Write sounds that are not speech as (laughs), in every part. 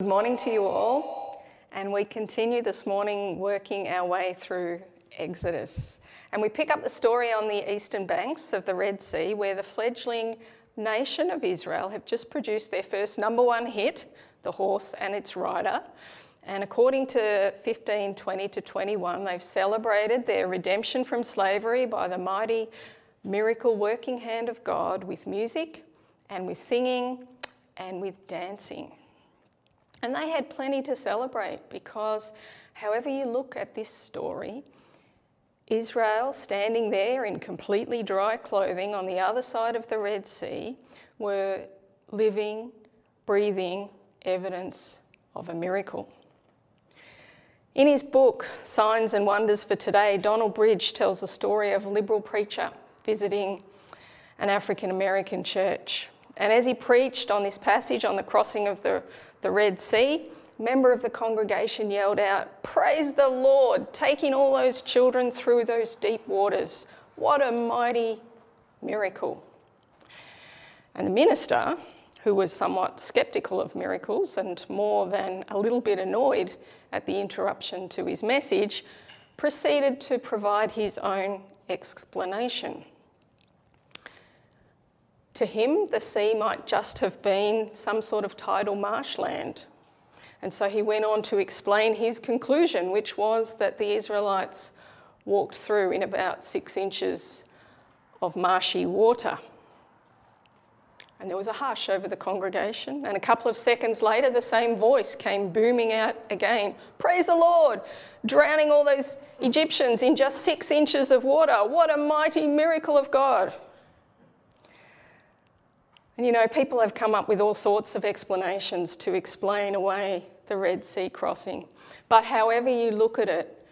Good morning to you all, and we continue this morning working our way through Exodus. And we pick up the story on the eastern banks of the Red Sea, where the fledgling nation of Israel have just produced their first number one hit, The Horse and Its Rider. And according to 1520 to 21, they've celebrated their redemption from slavery by the mighty miracle working hand of God with music and with singing and with dancing. And they had plenty to celebrate because, however you look at this story, Israel, standing there in completely dry clothing on the other side of the Red Sea, were living, breathing evidence of a miracle. In his book, Signs and Wonders for Today, Donald Bridge tells the story of a liberal preacher visiting an African American church. And as he preached on this passage on the crossing of the, the Red Sea, a member of the congregation yelled out, Praise the Lord, taking all those children through those deep waters. What a mighty miracle. And the minister, who was somewhat skeptical of miracles and more than a little bit annoyed at the interruption to his message, proceeded to provide his own explanation. To him, the sea might just have been some sort of tidal marshland. And so he went on to explain his conclusion, which was that the Israelites walked through in about six inches of marshy water. And there was a hush over the congregation. And a couple of seconds later, the same voice came booming out again Praise the Lord! Drowning all those Egyptians in just six inches of water. What a mighty miracle of God! And you know, people have come up with all sorts of explanations to explain away the Red Sea crossing. But however you look at it,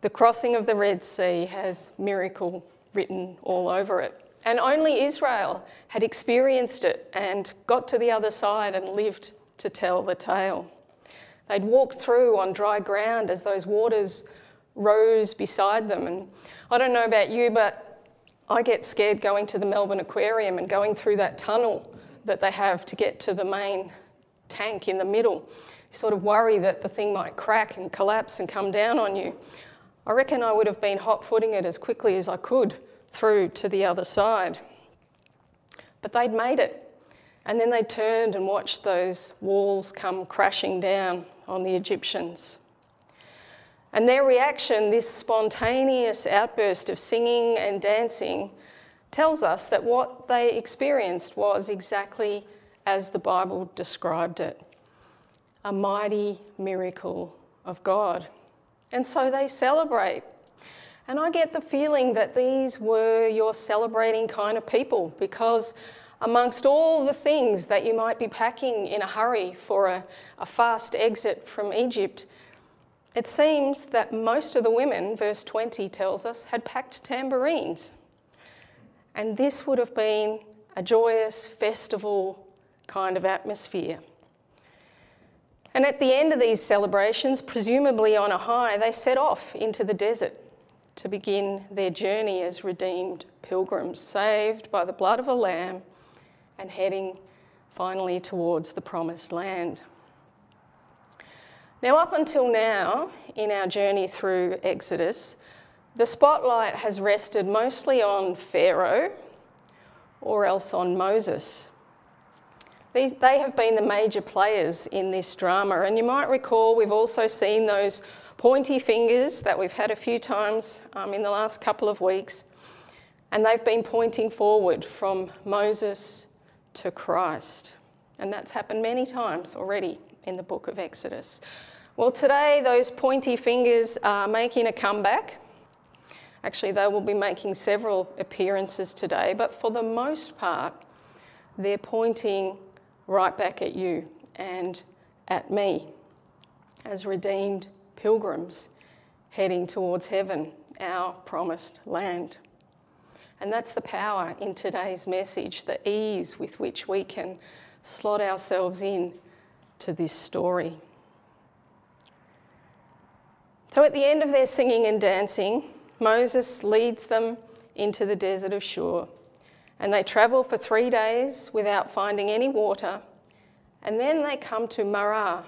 the crossing of the Red Sea has miracle written all over it. And only Israel had experienced it and got to the other side and lived to tell the tale. They'd walked through on dry ground as those waters rose beside them. And I don't know about you, but I get scared going to the Melbourne Aquarium and going through that tunnel that they have to get to the main tank in the middle. Sort of worry that the thing might crack and collapse and come down on you. I reckon I would have been hot footing it as quickly as I could through to the other side. But they'd made it. And then they turned and watched those walls come crashing down on the Egyptians. And their reaction, this spontaneous outburst of singing and dancing, tells us that what they experienced was exactly as the Bible described it a mighty miracle of God. And so they celebrate. And I get the feeling that these were your celebrating kind of people because amongst all the things that you might be packing in a hurry for a, a fast exit from Egypt, it seems that most of the women, verse 20 tells us, had packed tambourines. And this would have been a joyous festival kind of atmosphere. And at the end of these celebrations, presumably on a high, they set off into the desert to begin their journey as redeemed pilgrims, saved by the blood of a lamb and heading finally towards the promised land. Now, up until now, in our journey through Exodus, the spotlight has rested mostly on Pharaoh or else on Moses. These, they have been the major players in this drama, and you might recall we've also seen those pointy fingers that we've had a few times um, in the last couple of weeks, and they've been pointing forward from Moses to Christ. And that's happened many times already in the book of Exodus. Well, today those pointy fingers are making a comeback. Actually, they will be making several appearances today, but for the most part, they're pointing right back at you and at me as redeemed pilgrims heading towards heaven, our promised land. And that's the power in today's message, the ease with which we can slot ourselves in to this story. So at the end of their singing and dancing, Moses leads them into the desert of Shur. And they travel for three days without finding any water And then they come to Marah,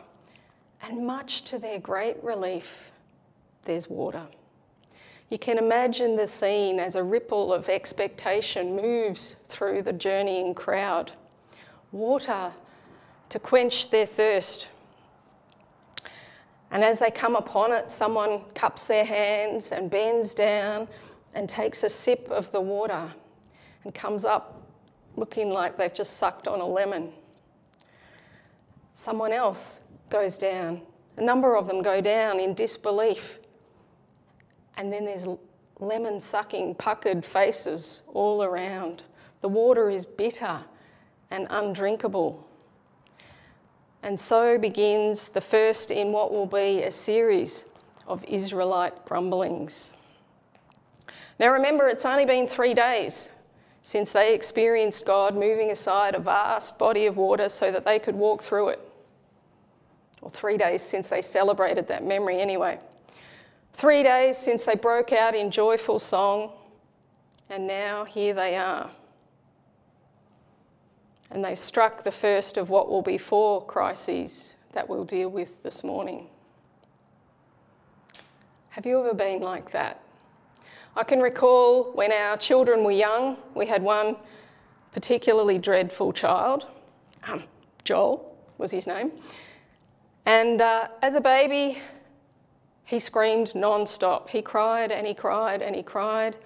and much to their great relief, there's water. You can imagine the scene as a ripple of expectation moves through the journeying crowd. Water to quench their thirst. And as they come upon it, someone cups their hands and bends down and takes a sip of the water and comes up looking like they've just sucked on a lemon. Someone else goes down. A number of them go down in disbelief. And then there's lemon sucking, puckered faces all around. The water is bitter and undrinkable. And so begins the first in what will be a series of Israelite grumblings. Now remember, it's only been three days since they experienced God moving aside a vast body of water so that they could walk through it. Or three days since they celebrated that memory, anyway. Three days since they broke out in joyful song, and now here they are. And they've struck the first of what will be four crises that we'll deal with this morning. Have you ever been like that? I can recall when our children were young, we had one particularly dreadful child. Um, Joel was his name. And uh, as a baby, he screamed non stop. He cried and he cried and he cried,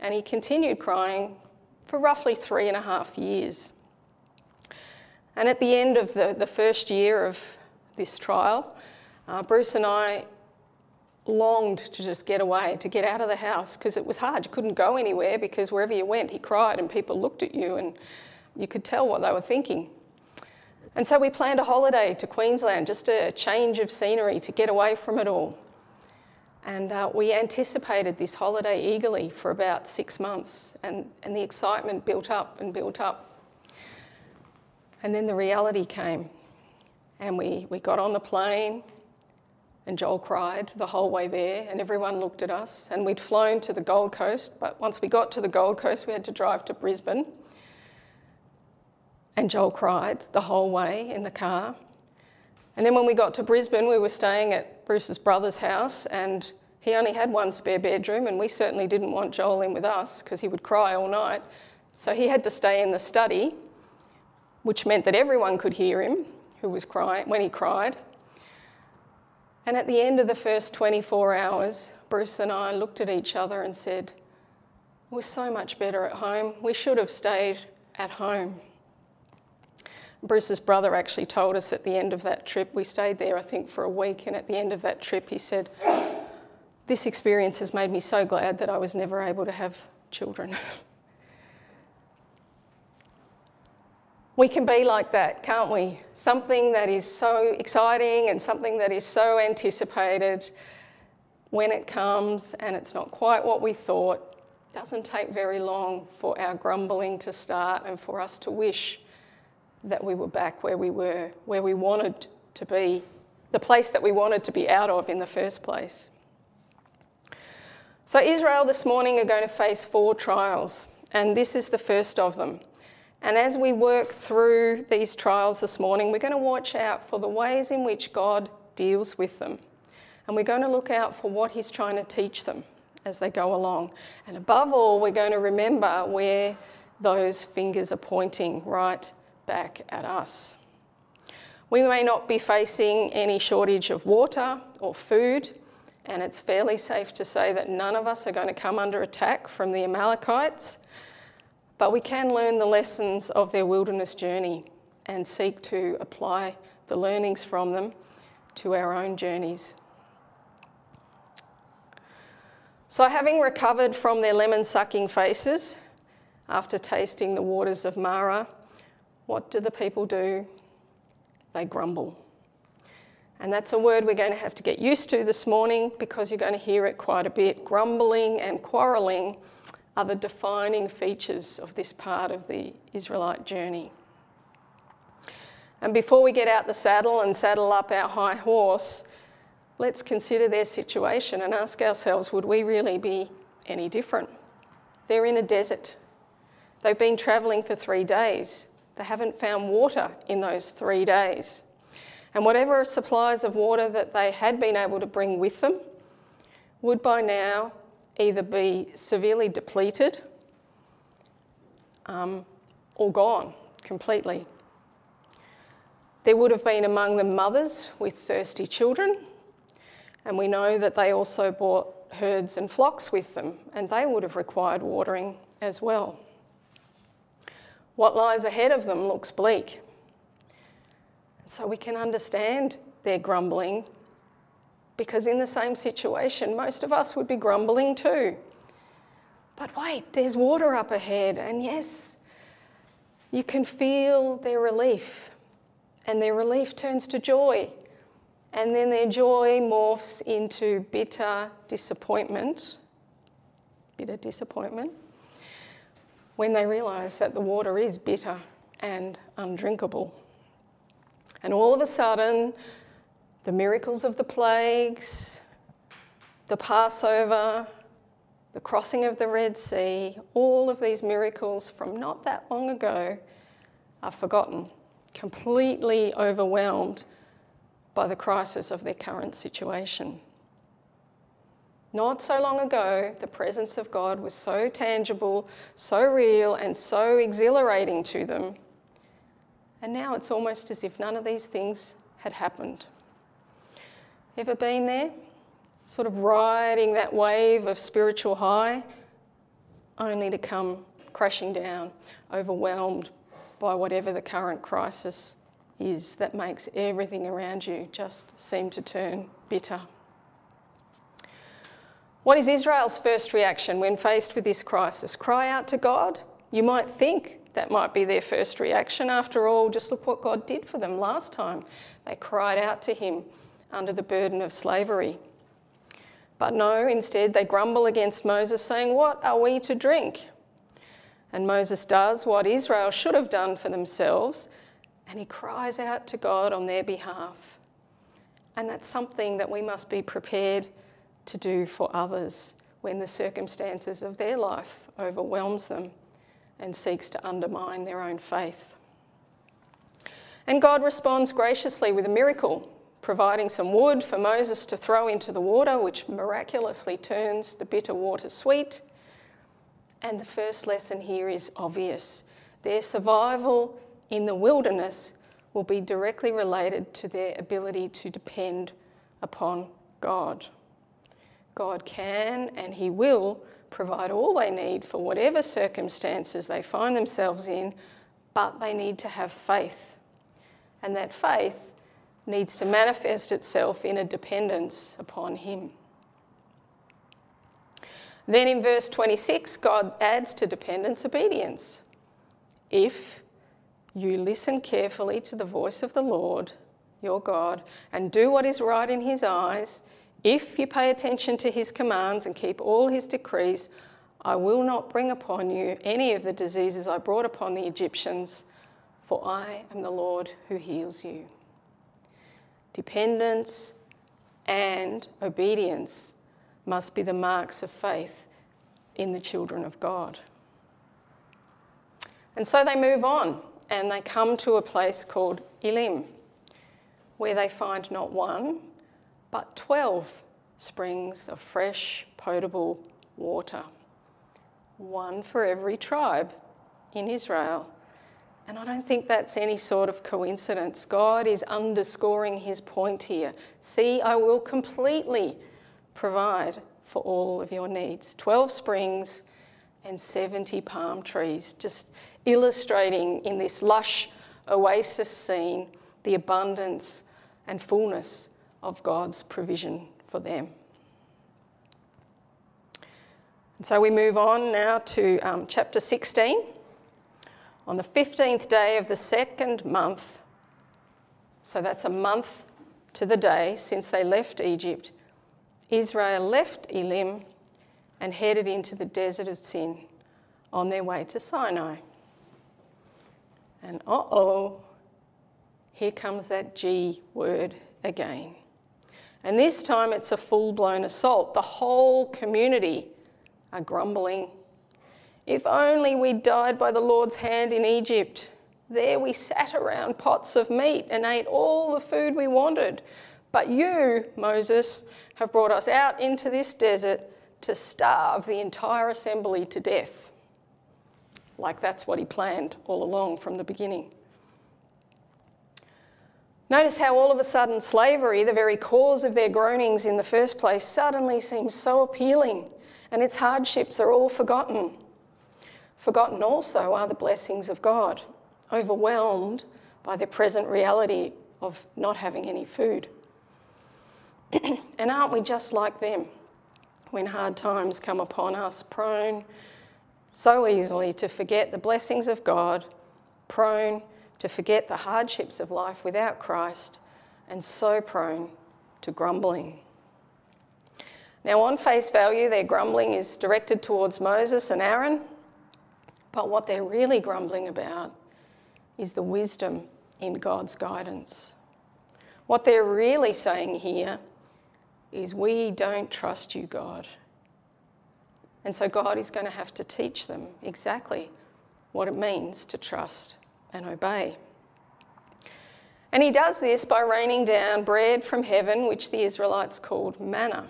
and he continued crying for roughly three and a half years. And at the end of the, the first year of this trial, uh, Bruce and I longed to just get away, to get out of the house, because it was hard. You couldn't go anywhere because wherever you went, he cried and people looked at you and you could tell what they were thinking. And so we planned a holiday to Queensland, just a change of scenery to get away from it all. And uh, we anticipated this holiday eagerly for about six months, and, and the excitement built up and built up. And then the reality came, and we, we got on the plane, and Joel cried the whole way there, and everyone looked at us. And we'd flown to the Gold Coast, but once we got to the Gold Coast, we had to drive to Brisbane. And Joel cried the whole way in the car. And then when we got to Brisbane, we were staying at Bruce's brother's house, and he only had one spare bedroom, and we certainly didn't want Joel in with us because he would cry all night. So he had to stay in the study, which meant that everyone could hear him who was crying when he cried. And at the end of the first 24 hours, Bruce and I looked at each other and said, We're so much better at home. We should have stayed at home. Bruce's brother actually told us at the end of that trip, we stayed there, I think, for a week, and at the end of that trip, he said, This experience has made me so glad that I was never able to have children. (laughs) we can be like that, can't we? Something that is so exciting and something that is so anticipated when it comes and it's not quite what we thought. Doesn't take very long for our grumbling to start and for us to wish that we were back where we were, where we wanted to be, the place that we wanted to be out of in the first place. So, Israel this morning are going to face four trials, and this is the first of them. And as we work through these trials this morning, we're going to watch out for the ways in which God deals with them. And we're going to look out for what He's trying to teach them as they go along. And above all, we're going to remember where those fingers are pointing right back at us. We may not be facing any shortage of water or food, and it's fairly safe to say that none of us are going to come under attack from the Amalekites. But we can learn the lessons of their wilderness journey and seek to apply the learnings from them to our own journeys. So, having recovered from their lemon sucking faces after tasting the waters of Marah, what do the people do? They grumble. And that's a word we're going to have to get used to this morning because you're going to hear it quite a bit. Grumbling and quarrelling are the defining features of this part of the Israelite journey. And before we get out the saddle and saddle up our high horse, let's consider their situation and ask ourselves would we really be any different? They're in a desert. They've been travelling for three days. They haven't found water in those three days. And whatever supplies of water that they had been able to bring with them would by now either be severely depleted um, or gone completely. There would have been among them mothers with thirsty children, and we know that they also brought herds and flocks with them, and they would have required watering as well. What lies ahead of them looks bleak. So we can understand their grumbling because, in the same situation, most of us would be grumbling too. But wait, there's water up ahead, and yes, you can feel their relief, and their relief turns to joy, and then their joy morphs into bitter disappointment. Bitter disappointment when they realise that the water is bitter and undrinkable. And all of a sudden, the miracles of the plagues, the Passover, the crossing of the Red Sea, all of these miracles from not that long ago are forgotten, completely overwhelmed by the crisis of their current situation. Not so long ago, the presence of God was so tangible, so real, and so exhilarating to them and now it's almost as if none of these things had happened. Ever been there? Sort of riding that wave of spiritual high, only to come crashing down, overwhelmed by whatever the current crisis is that makes everything around you just seem to turn bitter. What is Israel's first reaction when faced with this crisis? Cry out to God? You might think that might be their first reaction. After all, just look what God did for them last time. They cried out to Him under the burden of slavery. But no, instead, they grumble against Moses, saying, What are we to drink? And Moses does what Israel should have done for themselves, and he cries out to God on their behalf. And that's something that we must be prepared to do for others when the circumstances of their life overwhelms them and seeks to undermine their own faith. And God responds graciously with a miracle, providing some wood for Moses to throw into the water, which miraculously turns the bitter water sweet. And the first lesson here is obvious their survival in the wilderness will be directly related to their ability to depend upon God. God can and He will provide all they need for whatever circumstances they find themselves in, but they need to have faith. And that faith needs to manifest itself in a dependence upon Him. Then in verse 26, God adds to dependence obedience. If you listen carefully to the voice of the Lord, your God, and do what is right in His eyes, if you pay attention to his commands and keep all his decrees, I will not bring upon you any of the diseases I brought upon the Egyptians, for I am the Lord who heals you. Dependence and obedience must be the marks of faith in the children of God. And so they move on and they come to a place called Elim, where they find not one, but 12 springs of fresh, potable water. One for every tribe in Israel. And I don't think that's any sort of coincidence. God is underscoring his point here. See, I will completely provide for all of your needs. 12 springs and 70 palm trees, just illustrating in this lush oasis scene the abundance and fullness of God's provision for them. And so we move on now to um, chapter 16. On the 15th day of the second month, so that's a month to the day since they left Egypt, Israel left Elim and headed into the desert of Sin on their way to Sinai. And uh oh, here comes that G word again. And this time it's a full blown assault. The whole community are grumbling. If only we'd died by the Lord's hand in Egypt, There we sat around pots of meat and ate all the food we wanted. But you, Moses, have brought us out into this desert to starve the entire assembly to death. Like that's what he planned all along from the beginning. Notice how all of a sudden slavery, the very cause of their groanings in the first place, suddenly seems so appealing and its hardships are all forgotten. Forgotten also are the blessings of God, overwhelmed by the present reality of not having any food. (clears throat) and aren't we just like them when hard times come upon us, prone so easily to forget the blessings of God, prone to forget the hardships of life without Christ, and so prone to grumbling? Now, on face value, their grumbling is directed towards Moses and Aaron, but what they're really grumbling about is the wisdom in God's guidance. What they're really saying here is, We don't trust you, God. And so God is going to have to teach them exactly what it means to trust and obey. And he does this by raining down bread from heaven, which the Israelites called manna.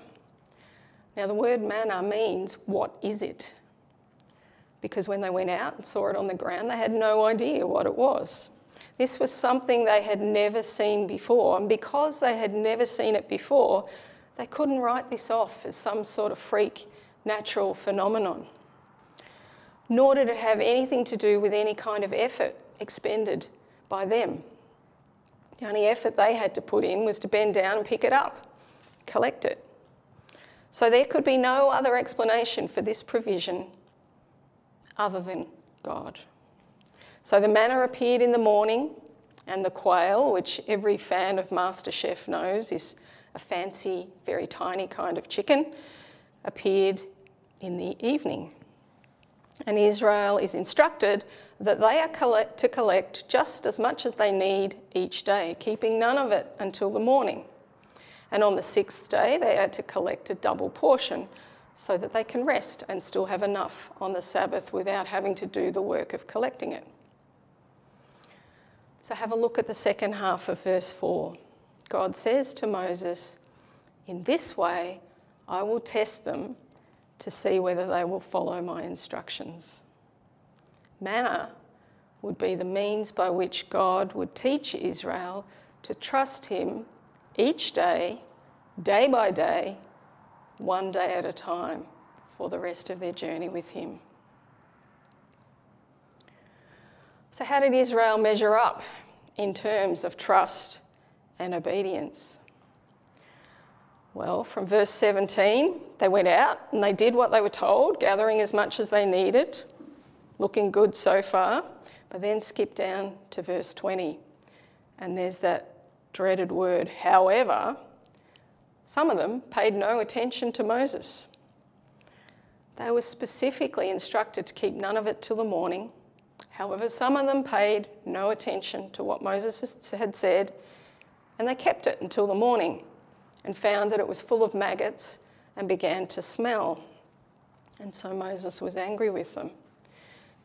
Now, the word manna means, what is it? Because when they went out and saw it on the ground, they had no idea what it was. This was something they had never seen before, and because they had never seen it before, they couldn't write this off as some sort of freak natural phenomenon. Nor did it have anything to do with any kind of effort expended by them. The only effort they had to put in was to bend down and pick it up, collect it. So there could be no other explanation for this provision other than God. So the manna appeared in the morning, and the quail, which every fan of MasterChef knows is a fancy, very tiny kind of chicken, appeared in the evening. And Israel is instructed that they are collect, to collect just as much as they need each day, keeping none of it until the morning. And on the sixth day, they are to collect a double portion so that they can rest and still have enough on the Sabbath without having to do the work of collecting it. So, have a look at the second half of verse 4. God says to Moses, In this way I will test them to see whether they will follow my instructions. Manna would be the means by which God would teach Israel to trust Him each day, day by day, one day at a time, for the rest of their journey with Him. So, how did Israel measure up in terms of trust and obedience? Well, from verse 17, they went out and they did what they were told, gathering as much as they needed, looking good so far. But then skip down to verse 20, and there's that dreaded word, however, some of them paid no attention to Moses. They were specifically instructed to keep none of it till the morning. However, some of them paid no attention to what Moses had said, and they kept it until the morning and found that it was full of maggots and began to smell. And so Moses was angry with them.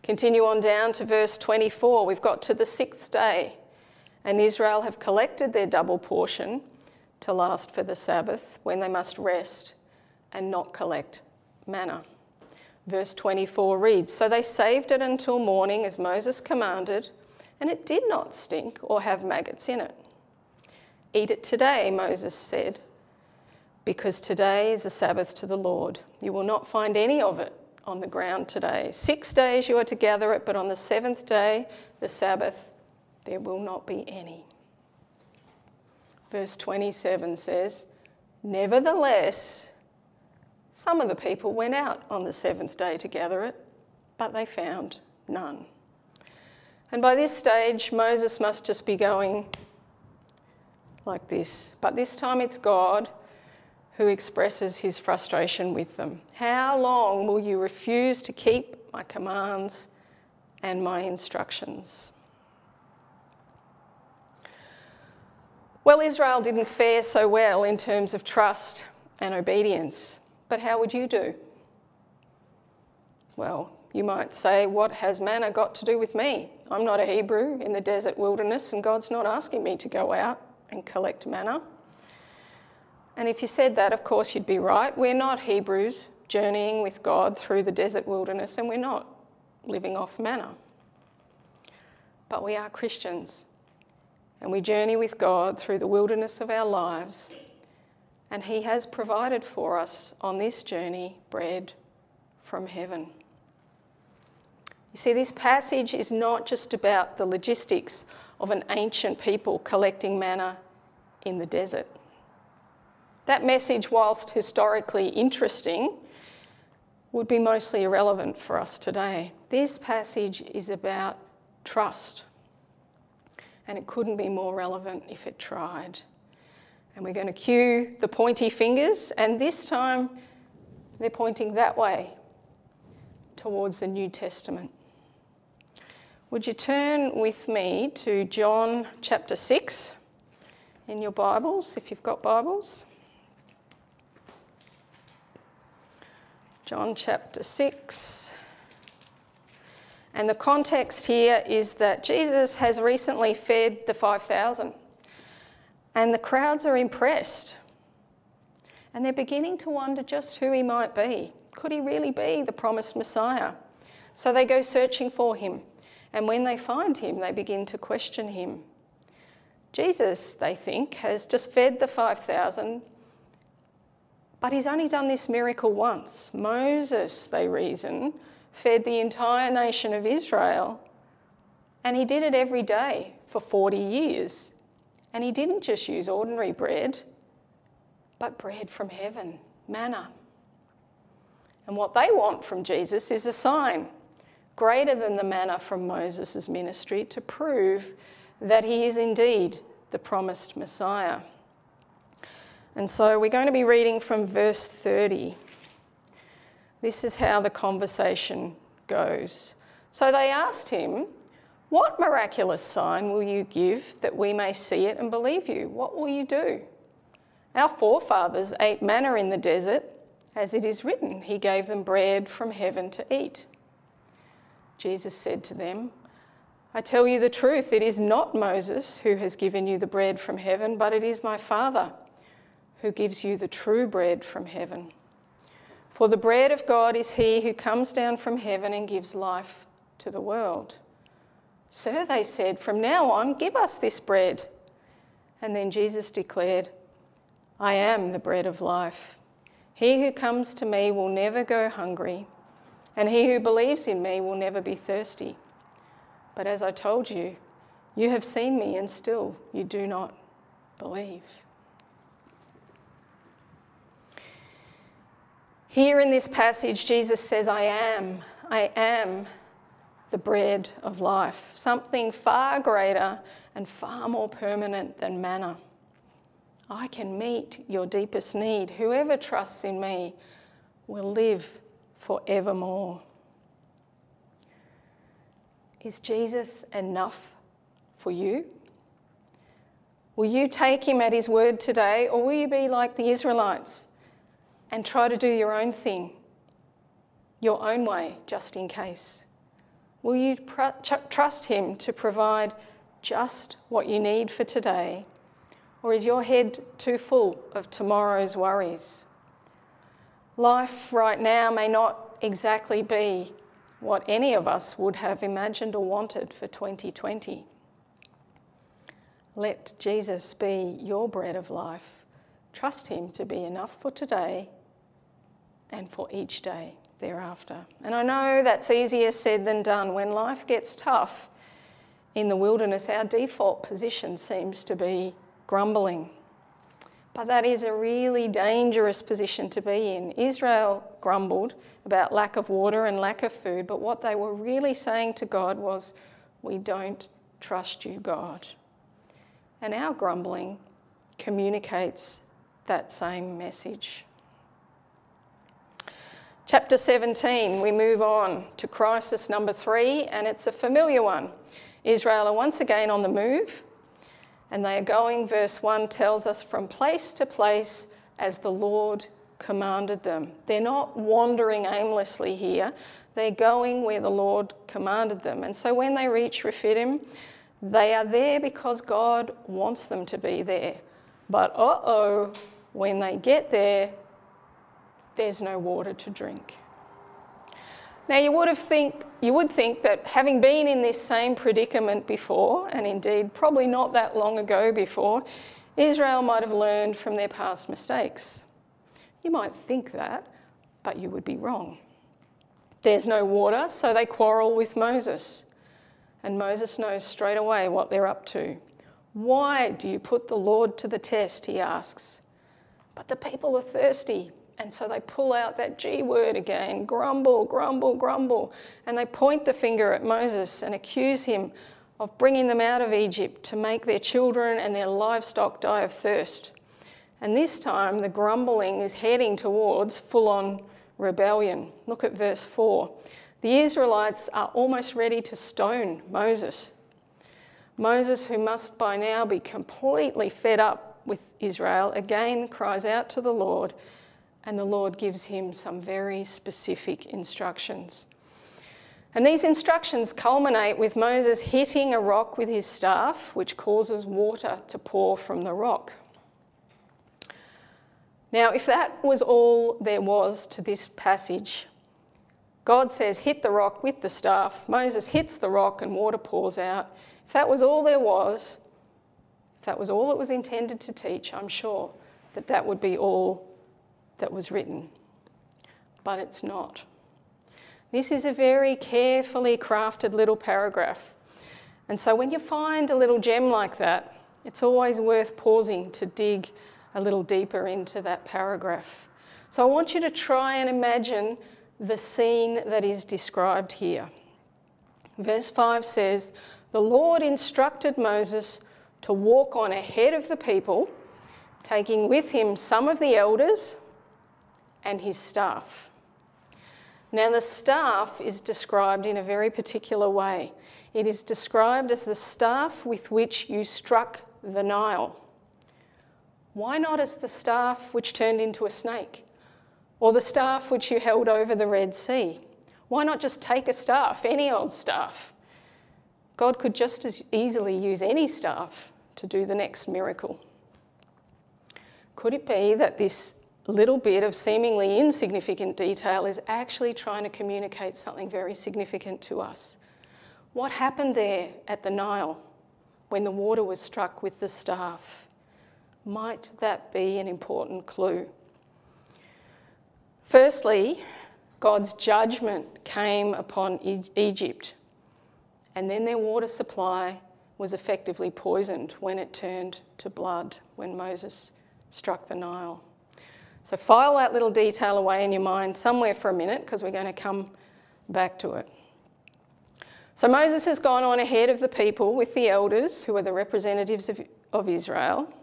Continue on down to verse 24. We've got to the sixth day and Israel have collected their double portion to last for the Sabbath when they must rest and not collect manna. Verse 24 reads So they saved it until morning as Moses commanded, and it did not stink or have maggots in it. Eat it today, Moses said, because today is the Sabbath to the Lord. You will not find any of it on the ground today. Six days you are to gather it, but on the seventh day, the Sabbath, there will not be any. Verse 27 says, Nevertheless, some of the people went out on the seventh day to gather it, but they found none. And by this stage, Moses must just be going like this. But this time it's God who expresses his frustration with them. How long will you refuse to keep my commands and my instructions? Well, Israel didn't fare so well in terms of trust and obedience, but how would you do? Well, You might say, What has manna got to do with me? I'm not a Hebrew in the desert wilderness, and God's not asking me to go out and collect manna. And if you said that, of course, you'd be right. We're not Hebrews journeying with God through the desert wilderness, and we're not living off manna. But we are Christians, and we journey with God through the wilderness of our lives, and He has provided for us on this journey bread from heaven. You see, this passage is not just about the logistics of an ancient people collecting manna in the desert. That message, whilst historically interesting, would be mostly irrelevant for us today. This passage is about trust, and it couldn't be more relevant if it tried. And we're going to cue the pointy fingers, and this time they're pointing that way towards the New Testament. Would you turn with me to John chapter 6 in your Bibles, if you've got Bibles? John chapter 6. And the context here is that Jesus has recently fed the 5,000, and the crowds are impressed. And they're beginning to wonder just who he might be. Could he really be the promised Messiah? So they go searching for him. And when they find him, they begin to question him. Jesus, they think, has just fed the 5,000, but he's only done this miracle once. Moses, they reason, fed the entire nation of Israel, and he did it every day for 40 years. And he didn't just use ordinary bread, but bread from heaven, manna. And what they want from Jesus is a sign greater than the manna from Moses' ministry to prove that he is indeed the promised Messiah. And so we're going to be reading from verse 30. This is how the conversation goes. So they asked him, What miraculous sign will you give that we may see it and believe you? What will you do? Our forefathers ate manna in the desert, as it is written, He gave them bread from heaven to eat. Jesus said to them, I tell you the truth, it is not Moses who has given you the bread from heaven, but it is my Father who gives you the true bread from heaven. For the bread of God is he who comes down from heaven and gives life to the world. Sir, they said, from now on, give us this bread. And then Jesus declared, I am the bread of life. He who comes to me will never go hungry and he who believes in me will never be thirsty. But as I told you, you have seen me, and still you do not believe. Here in this passage, Jesus says, I am, I am the bread of life, something far greater and far more permanent than manna. I can meet your deepest need. Whoever trusts in me will live forevermore. Is Jesus enough for you? Will you take him at his word today, or will you be like the Israelites and try to do your own thing, your own way, just in case? Will you pr- trust him to provide just what you need for today, or is your head too full of tomorrow's worries? Life right now may not exactly be what any of us would have imagined or wanted for 2020. Let Jesus be your bread of life. Trust Him to be enough for today and for each day thereafter. And I know that's easier said than done. When life gets tough in the wilderness, our default position seems to be grumbling but that is a really dangerous position to be in. Israel grumbled about lack of water and lack of food, but what they were really saying to God was, We don't trust you, God. And our grumbling communicates that same message. Chapter 17, we move on to crisis number three, and it's a familiar one. Israel are once again on the move. And they are going, verse 1 tells us, from place to place as the Lord commanded them. They're not wandering aimlessly here. They're going where the Lord commanded them. And so when they reach Rephidim, they are there because God wants them to be there. But uh oh, when they get there, there's no water to drink. Now you would have think you would think that having been in this same predicament before, and indeed probably not that long ago before, Israel might have learned from their past mistakes. You might think that, but you would be wrong. There's no water, so they quarrel with Moses. And Moses knows straight away what they're up to. Why do you put the Lord to the test? He asks. But the people are thirsty. And so they pull out that G word again grumble, grumble, grumble. And they point the finger at Moses and accuse him of bringing them out of Egypt to make their children and their livestock die of thirst. And this time the grumbling is heading towards full on rebellion. Look at verse 4. The Israelites are almost ready to stone Moses. Moses, who must by now be completely fed up with Israel, again cries out to the Lord, and the Lord gives him some very specific instructions. And these instructions culminate with Moses hitting a rock with his staff, which causes water to pour from the rock. Now, if that was all there was to this passage, God says, hit the rock with the staff. Moses hits the rock and water pours out. If that was all there was, if that was all it was intended to teach, I'm sure that that would be all that was written. But it's not. This is a very carefully crafted little paragraph. And so when you find a little gem like that, it's always worth pausing to dig a little deeper into that paragraph. So I want you to try and imagine the scene that is described here. Verse 5 says, the Lord instructed Moses to walk on ahead of the people, taking with him some of the elders and his staff. Now, the staff is described in a very particular way. It is described as the staff with which you struck the Nile. Why not as the staff which turned into a snake? Or the staff which you held over the Red Sea? Why not just take a staff, any old staff? God could just as easily use any staff to do the next miracle. Could it be that this little bit of seemingly insignificant detail is actually trying to communicate something very significant to us? What happened there at the Nile when the water was struck with the staff? Might that be an important clue? Firstly, God's judgment came upon Egypt and then their water supply was effectively poisoned when it turned to blood when Moses struck the Nile. So file that little detail away in your mind somewhere for a minute because we're going to come back to it. So Moses has gone on ahead of the people with the elders, who are the representatives of, of Israel.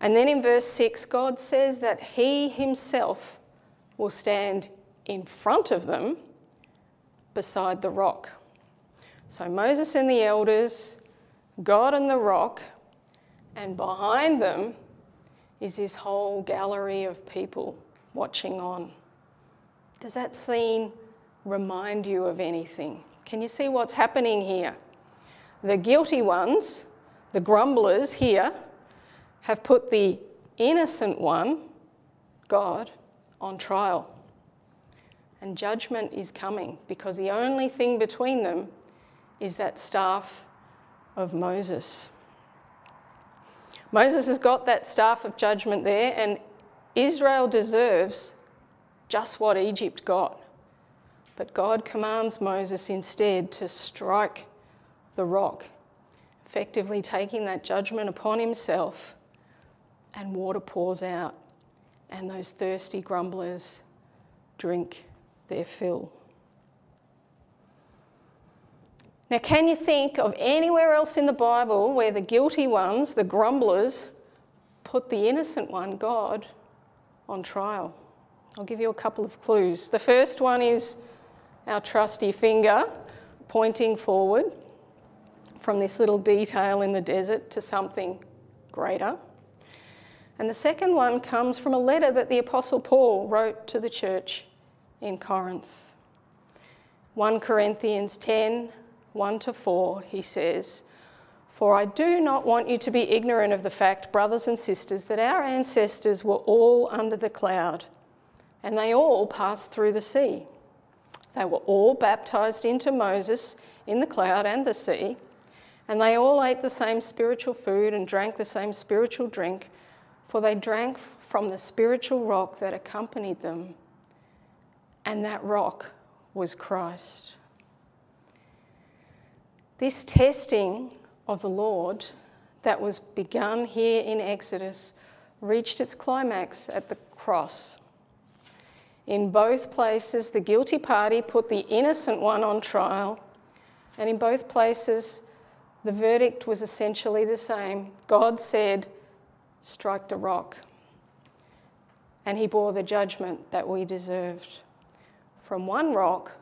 And then in verse 6, God says that he himself will stand in front of them beside the rock. So Moses and the elders, God and the rock, and behind them is this whole gallery of people watching on. Does that scene remind you of anything? Can you see what's happening here? The guilty ones, the grumblers here, have put the innocent one, God, on trial. And judgment is coming because the only thing between them is that staff of Moses. Moses has got that staff of judgment there, and Israel deserves just what Egypt got. But God commands Moses instead to strike the rock, effectively taking that judgment upon himself, and water pours out, and those thirsty grumblers drink their fill. Now, can you think of anywhere else in the Bible where the guilty ones, the grumblers, put the innocent one, God, on trial? I'll give you a couple of clues. The first one is our trusty finger pointing forward from this little detail in the desert to something greater. And the second one comes from a letter that the Apostle Paul wrote to the church in Corinth. 1 Corinthians 10 1 to 4, he says, For I do not want you to be ignorant of the fact, brothers and sisters, that our ancestors were all under the cloud, and they all passed through the sea. They were all baptized into Moses in the cloud and the sea, and they all ate the same spiritual food and drank the same spiritual drink, for they drank from the spiritual rock that accompanied them, and that rock was Christ. This testing of the Lord that was begun here in Exodus reached its climax at the cross. In both places, the guilty party put the innocent one on trial, and in both places, the verdict was essentially the same. God said, Strike the rock. And he bore the judgment that we deserved. From one rock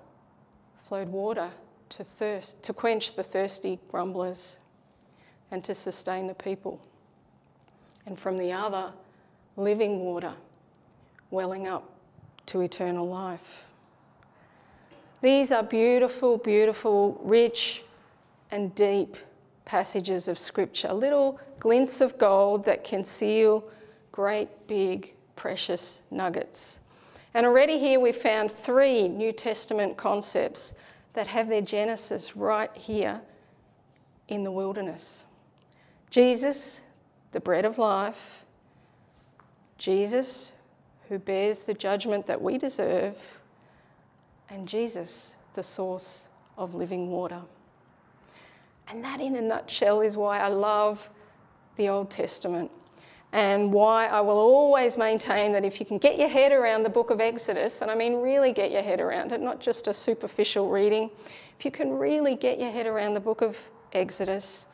flowed water to, thirst, to quench the thirsty grumblers and to sustain the people. And from the other, living water welling up to eternal life. These are beautiful, beautiful, rich, and deep passages of Scripture, little glints of gold that conceal great, big, precious nuggets. And already here we've found three New Testament concepts that have their genesis right here in the wilderness. Jesus, the bread of life, Jesus, who bears the judgment that we deserve, and Jesus, the source of living water. And that, in a nutshell, is why I love the Old Testament and why I will always maintain that if you can get your head around the book of Exodus, and I mean really get your head around it, not just a superficial reading, if you can really get your head around the book of Exodus,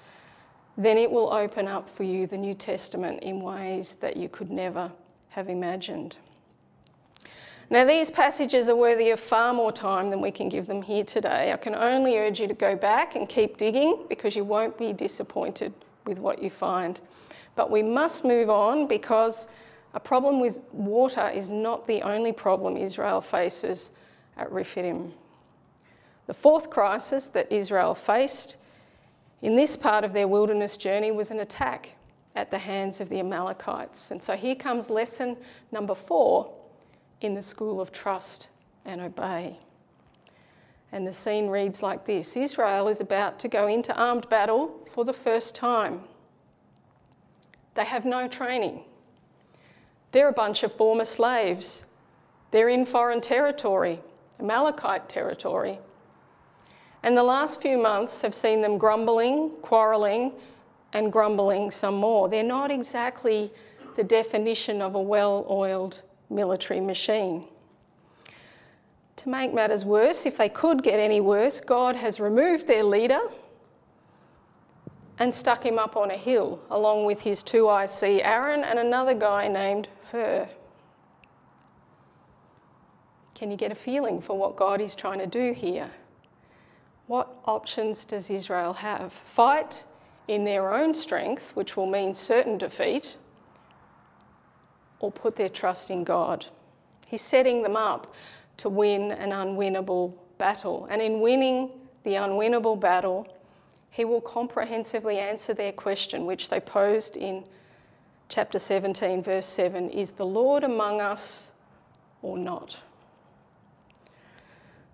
then it will open up for you the New Testament in ways that you could never have imagined. Now, these passages are worthy of far more time than we can give them here today. I can only urge you to go back and keep digging because you won't be disappointed with what you find. But we must move on because a problem with water is not the only problem Israel faces at Rephidim. The fourth crisis that Israel faced in this part of their wilderness journey was an attack at the hands of the Amalekites. And so here comes lesson number four in the school of trust and obey. And the scene reads like this Israel is about to go into armed battle for the first time. They have no training. They're a bunch of former slaves. They're in foreign territory, Amalekite territory. And the last few months have seen them grumbling, quarrelling, and grumbling some more. They're not exactly the definition of a well oiled military machine. To make matters worse, if they could get any worse, God has removed their leader and stuck him up on a hill along with his two IC Aaron and another guy named Hur. Can you get a feeling for what God is trying to do here? What options does Israel have? Fight in their own strength, which will mean certain defeat, or put their trust in God? He's setting them up to win an unwinnable battle. And in winning the unwinnable battle, he will comprehensively answer their question, which they posed in chapter 17, verse 7 Is the Lord among us or not?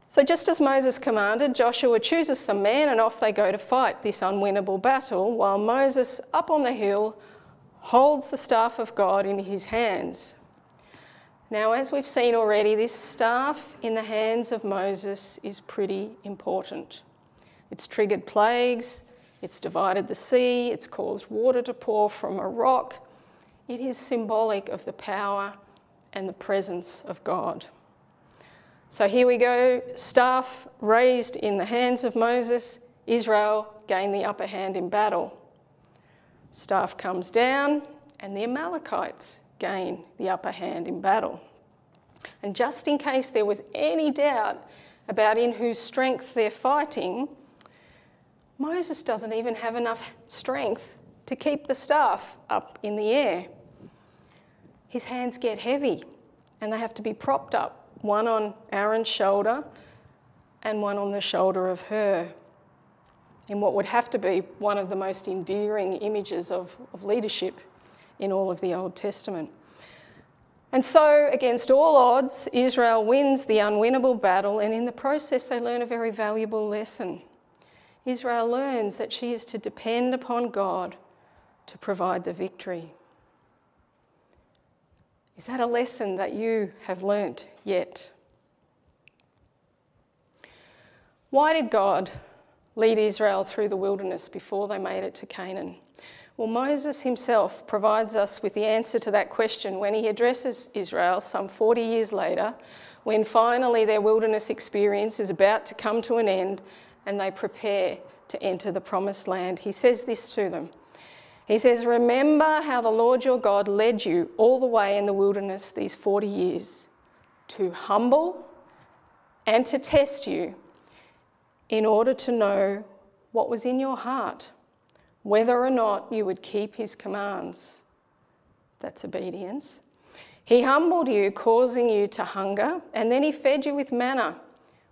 So, just as Moses commanded, Joshua chooses some men and off they go to fight this unwinnable battle, while Moses, up on the hill, holds the staff of God in his hands. Now, as we've seen already, this staff in the hands of Moses is pretty important. It's triggered plagues, it's divided the sea, it's caused water to pour from a rock. It is symbolic of the power and the presence of God. So here we go staff raised in the hands of Moses, Israel gain the upper hand in battle. Staff comes down, and the Amalekites gain the upper hand in battle. And just in case there was any doubt about in whose strength they're fighting, Moses doesn't even have enough strength to keep the staff up in the air. His hands get heavy and they have to be propped up, one on Aaron's shoulder and one on the shoulder of Hur, in what would have to be one of the most endearing images of, of leadership in all of the Old Testament. And so, against all odds, Israel wins the unwinnable battle, and in the process, they learn a very valuable lesson. Israel learns that she is to depend upon God to provide the victory. Is that a lesson that you have learnt yet? Why did God lead Israel through the wilderness before they made it to Canaan? Well, Moses himself provides us with the answer to that question when he addresses Israel some 40 years later, when finally their wilderness experience is about to come to an end and they prepare to enter the promised land. He says this to them he says, Remember how the Lord your God led you all the way in the wilderness these 40 years to humble and to test you in order to know what was in your heart, whether or not you would keep his commands. That's obedience. He humbled you, causing you to hunger, and then he fed you with manna,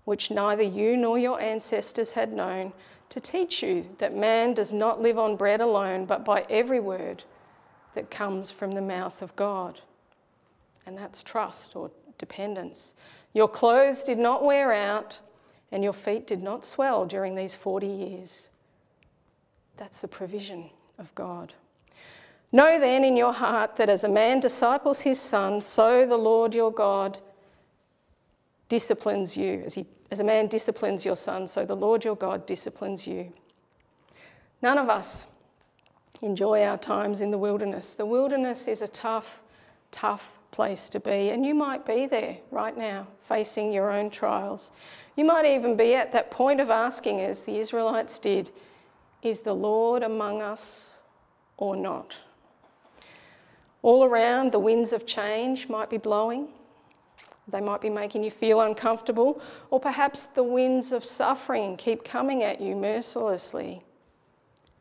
which neither you nor your ancestors had known to teach you that man does not live on bread alone, but by every word that comes from the mouth of God. And that's trust or dependence. Your clothes did not wear out, and your feet did not swell during these 40 years. That's the provision of God. Know then in your heart that as a man disciples his son, so the Lord your God disciplines you as he as a man disciplines your son, so the Lord your God disciplines you. None of us enjoy our times in the wilderness. The wilderness is a tough, tough place to be, and you might be there right now, facing your own trials. You might even be at that point of asking, as the Israelites did, Is the Lord among us or not? All around, the winds of change might be blowing. They might be making you feel uncomfortable, or perhaps the winds of suffering keep coming at you mercilessly.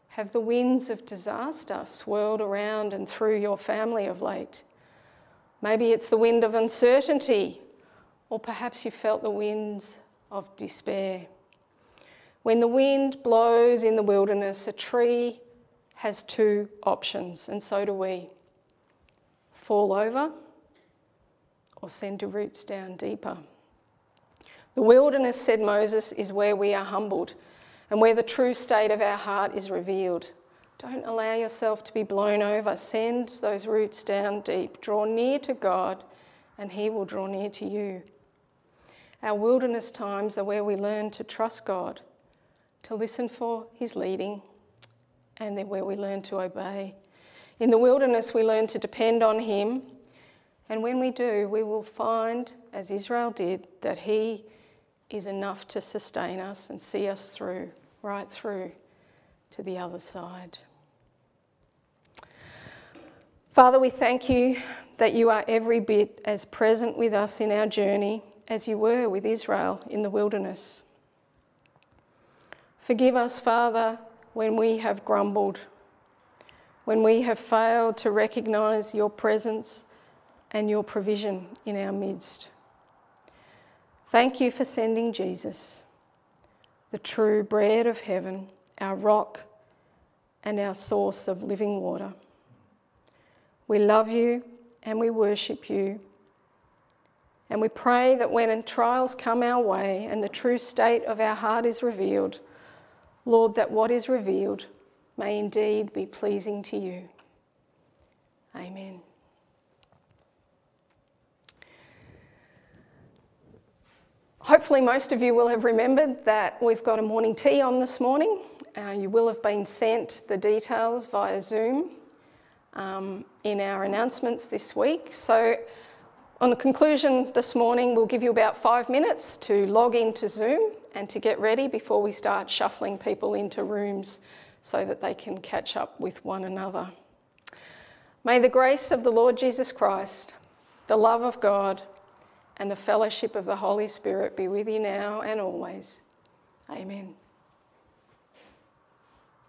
Have the winds of disaster swirled around and through your family of late? Maybe it's the wind of uncertainty, or perhaps you felt the winds of despair. When the wind blows in the wilderness, a tree has two options, and so do we fall over or send your roots down deeper. The wilderness, said Moses, is where we are humbled and where the true state of our heart is revealed. Don't allow yourself to be blown over. Send those roots down deep. Draw near to God, and He will draw near to you. Our wilderness times are where we learn to trust God, to listen for His leading, and they're where we learn to obey. In the wilderness, we learn to depend on Him and when we do, we will find, as Israel did, that He is enough to sustain us and see us through, right through to the other side. Father, we thank you that you are every bit as present with us in our journey as you were with Israel in the wilderness. Forgive us, Father, when we have grumbled, when we have failed to recognise your presence and your provision in our midst. Thank you for sending Jesus, the true bread of heaven, our rock and our source of living water. We love you and we worship you. And we pray that when trials come our way and the true state of our heart is revealed, Lord, that what is revealed may indeed be pleasing to you. Amen. Hopefully, most of you will have remembered that we've got a morning tea on this morning. Uh, you will have been sent the details via Zoom um, in our announcements this week. So, on the conclusion this morning, we'll give you about five minutes to log into Zoom and to get ready before we start shuffling people into rooms so that they can catch up with one another. May the grace of the Lord Jesus Christ, the love of God, and the fellowship of the Holy Spirit be with you now and always. Amen.